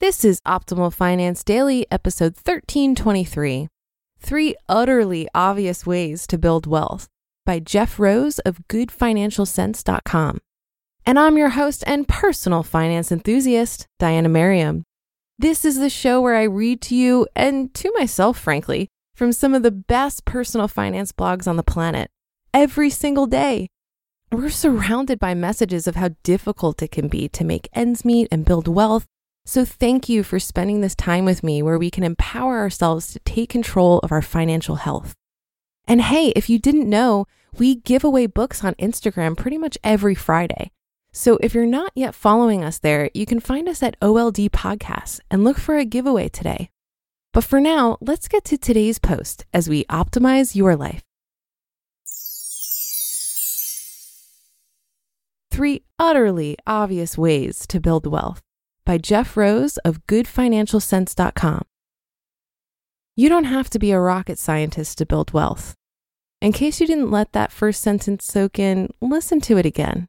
This is Optimal Finance Daily, episode 1323 Three Utterly Obvious Ways to Build Wealth by Jeff Rose of GoodFinancialSense.com. And I'm your host and personal finance enthusiast, Diana Merriam. This is the show where I read to you, and to myself, frankly, from some of the best personal finance blogs on the planet every single day. We're surrounded by messages of how difficult it can be to make ends meet and build wealth so, thank you for spending this time with me where we can empower ourselves to take control of our financial health. And hey, if you didn't know, we give away books on Instagram pretty much every Friday. So, if you're not yet following us there, you can find us at OLD Podcasts and look for a giveaway today. But for now, let's get to today's post as we optimize your life. Three utterly obvious ways to build wealth by Jeff Rose of GoodFinancialSense.com. You don't have to be a rocket scientist to build wealth. In case you didn't let that first sentence soak in, listen to it again.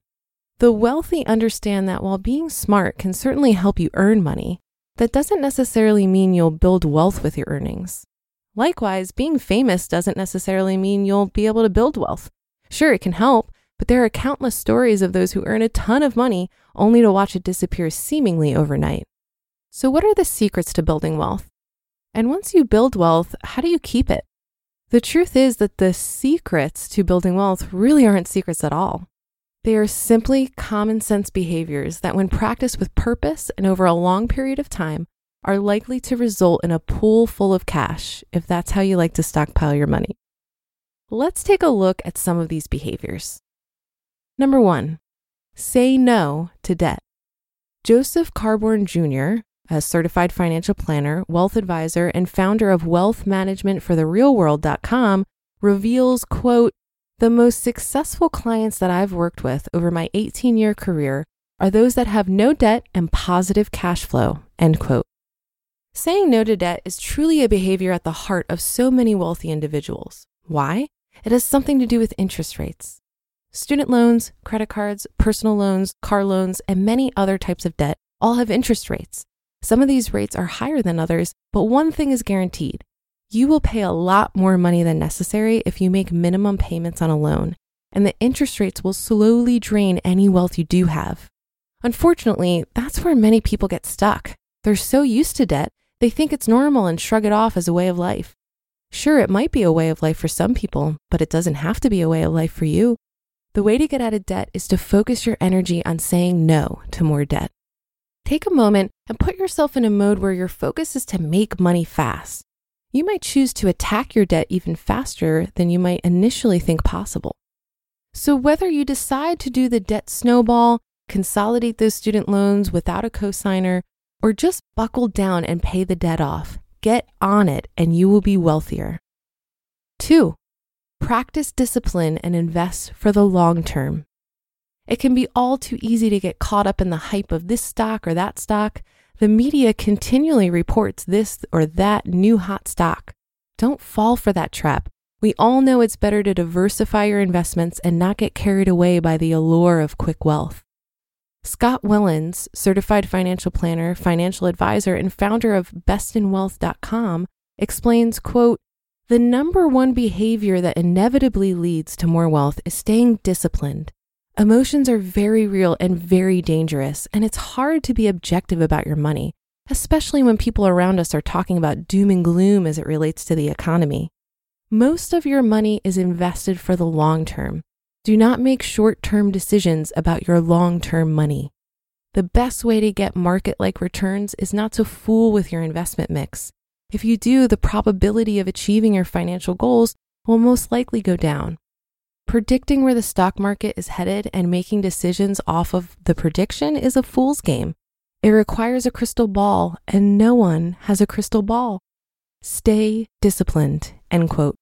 The wealthy understand that while being smart can certainly help you earn money, that doesn't necessarily mean you'll build wealth with your earnings. Likewise, being famous doesn't necessarily mean you'll be able to build wealth. Sure, it can help, but there are countless stories of those who earn a ton of money only to watch it disappear seemingly overnight. So, what are the secrets to building wealth? And once you build wealth, how do you keep it? The truth is that the secrets to building wealth really aren't secrets at all. They are simply common sense behaviors that, when practiced with purpose and over a long period of time, are likely to result in a pool full of cash if that's how you like to stockpile your money. Let's take a look at some of these behaviors. Number one, say no to debt. Joseph Carborn Jr., a certified financial planner, wealth advisor, and founder of wealth management for the realworld.com, reveals, quote, the most successful clients that I've worked with over my 18 year career are those that have no debt and positive cash flow, end quote. Saying no to debt is truly a behavior at the heart of so many wealthy individuals. Why? It has something to do with interest rates. Student loans, credit cards, personal loans, car loans, and many other types of debt all have interest rates. Some of these rates are higher than others, but one thing is guaranteed. You will pay a lot more money than necessary if you make minimum payments on a loan, and the interest rates will slowly drain any wealth you do have. Unfortunately, that's where many people get stuck. They're so used to debt, they think it's normal and shrug it off as a way of life. Sure, it might be a way of life for some people, but it doesn't have to be a way of life for you. The way to get out of debt is to focus your energy on saying no to more debt. Take a moment and put yourself in a mode where your focus is to make money fast. You might choose to attack your debt even faster than you might initially think possible. So, whether you decide to do the debt snowball, consolidate those student loans without a cosigner, or just buckle down and pay the debt off, get on it and you will be wealthier. Two, Practice discipline and invest for the long term. It can be all too easy to get caught up in the hype of this stock or that stock. The media continually reports this or that new hot stock. Don't fall for that trap. We all know it's better to diversify your investments and not get carried away by the allure of quick wealth. Scott Willens, certified financial planner, financial advisor, and founder of bestinwealth.com, explains, quote, The number one behavior that inevitably leads to more wealth is staying disciplined. Emotions are very real and very dangerous, and it's hard to be objective about your money, especially when people around us are talking about doom and gloom as it relates to the economy. Most of your money is invested for the long term. Do not make short term decisions about your long term money. The best way to get market like returns is not to fool with your investment mix. If you do, the probability of achieving your financial goals will most likely go down. Predicting where the stock market is headed and making decisions off of the prediction is a fool's game. It requires a crystal ball, and no one has a crystal ball. Stay disciplined. End quote.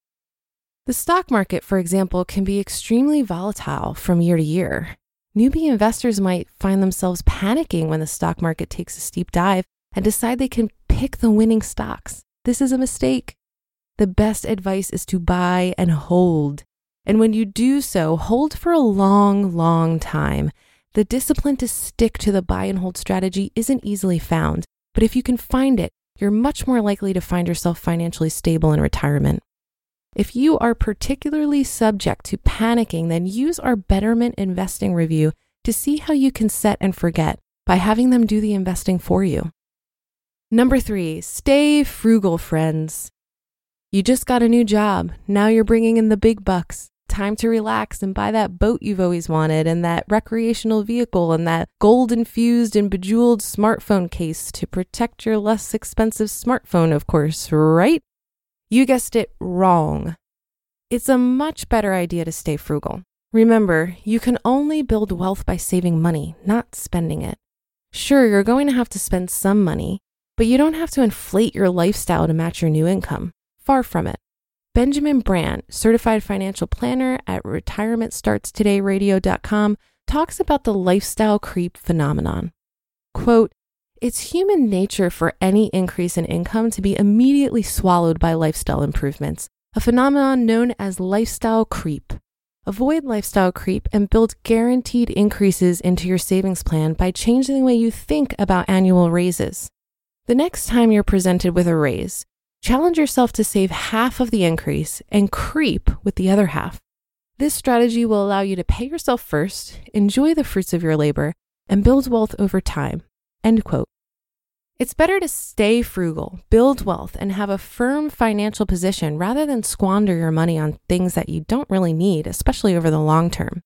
The stock market, for example, can be extremely volatile from year to year. Newbie investors might find themselves panicking when the stock market takes a steep dive and decide they can pick the winning stocks. This is a mistake. The best advice is to buy and hold. And when you do so, hold for a long, long time. The discipline to stick to the buy and hold strategy isn't easily found, but if you can find it, you're much more likely to find yourself financially stable in retirement. If you are particularly subject to panicking, then use our Betterment Investing Review to see how you can set and forget by having them do the investing for you. Number three, stay frugal, friends. You just got a new job. Now you're bringing in the big bucks. Time to relax and buy that boat you've always wanted, and that recreational vehicle, and that gold infused and bejeweled smartphone case to protect your less expensive smartphone, of course, right? You guessed it wrong. It's a much better idea to stay frugal. Remember, you can only build wealth by saving money, not spending it. Sure, you're going to have to spend some money, but you don't have to inflate your lifestyle to match your new income. Far from it. Benjamin Brandt, certified financial planner at retirementstartstodayradio.com, talks about the lifestyle creep phenomenon. Quote, it's human nature for any increase in income to be immediately swallowed by lifestyle improvements, a phenomenon known as lifestyle creep. Avoid lifestyle creep and build guaranteed increases into your savings plan by changing the way you think about annual raises. The next time you're presented with a raise, challenge yourself to save half of the increase and creep with the other half. This strategy will allow you to pay yourself first, enjoy the fruits of your labor, and build wealth over time. End quote. It's better to stay frugal, build wealth, and have a firm financial position rather than squander your money on things that you don't really need, especially over the long term.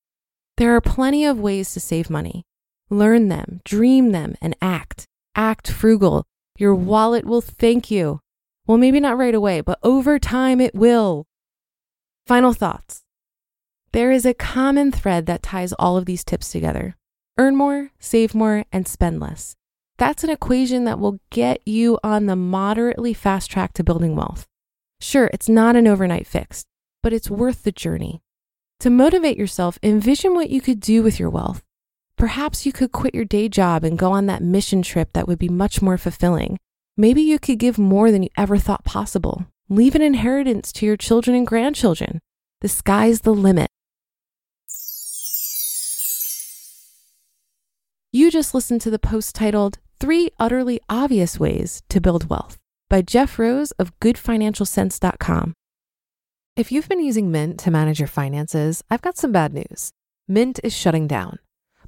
There are plenty of ways to save money. Learn them, dream them, and act. Act frugal. Your wallet will thank you. Well, maybe not right away, but over time it will. Final thoughts. There is a common thread that ties all of these tips together earn more, save more, and spend less. That's an equation that will get you on the moderately fast track to building wealth. Sure, it's not an overnight fix, but it's worth the journey. To motivate yourself, envision what you could do with your wealth. Perhaps you could quit your day job and go on that mission trip that would be much more fulfilling. Maybe you could give more than you ever thought possible. Leave an inheritance to your children and grandchildren. The sky's the limit. You just listened to the post titled Three Utterly Obvious Ways to Build Wealth by Jeff Rose of GoodFinancialSense.com. If you've been using Mint to manage your finances, I've got some bad news. Mint is shutting down.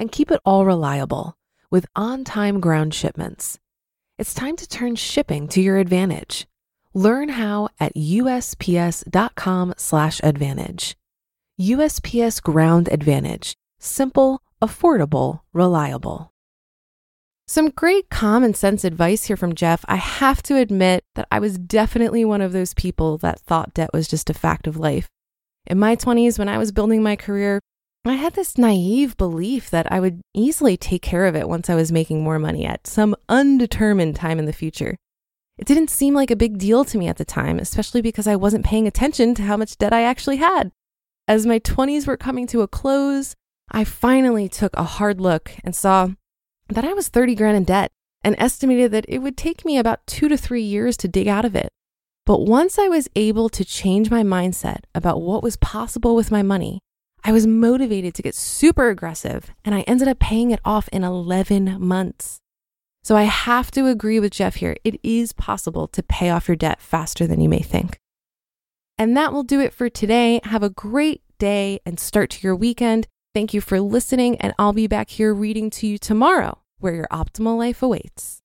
And keep it all reliable with on time ground shipments. It's time to turn shipping to your advantage. Learn how at USPS.com/advantage. USPS Ground Advantage: simple, affordable, reliable. Some great common sense advice here from Jeff. I have to admit that I was definitely one of those people that thought debt was just a fact of life. In my 20s, when I was building my career, I had this naive belief that I would easily take care of it once I was making more money at some undetermined time in the future. It didn't seem like a big deal to me at the time, especially because I wasn't paying attention to how much debt I actually had. As my 20s were coming to a close, I finally took a hard look and saw that I was 30 grand in debt and estimated that it would take me about two to three years to dig out of it. But once I was able to change my mindset about what was possible with my money, I was motivated to get super aggressive and I ended up paying it off in 11 months. So I have to agree with Jeff here. It is possible to pay off your debt faster than you may think. And that will do it for today. Have a great day and start to your weekend. Thank you for listening, and I'll be back here reading to you tomorrow where your optimal life awaits.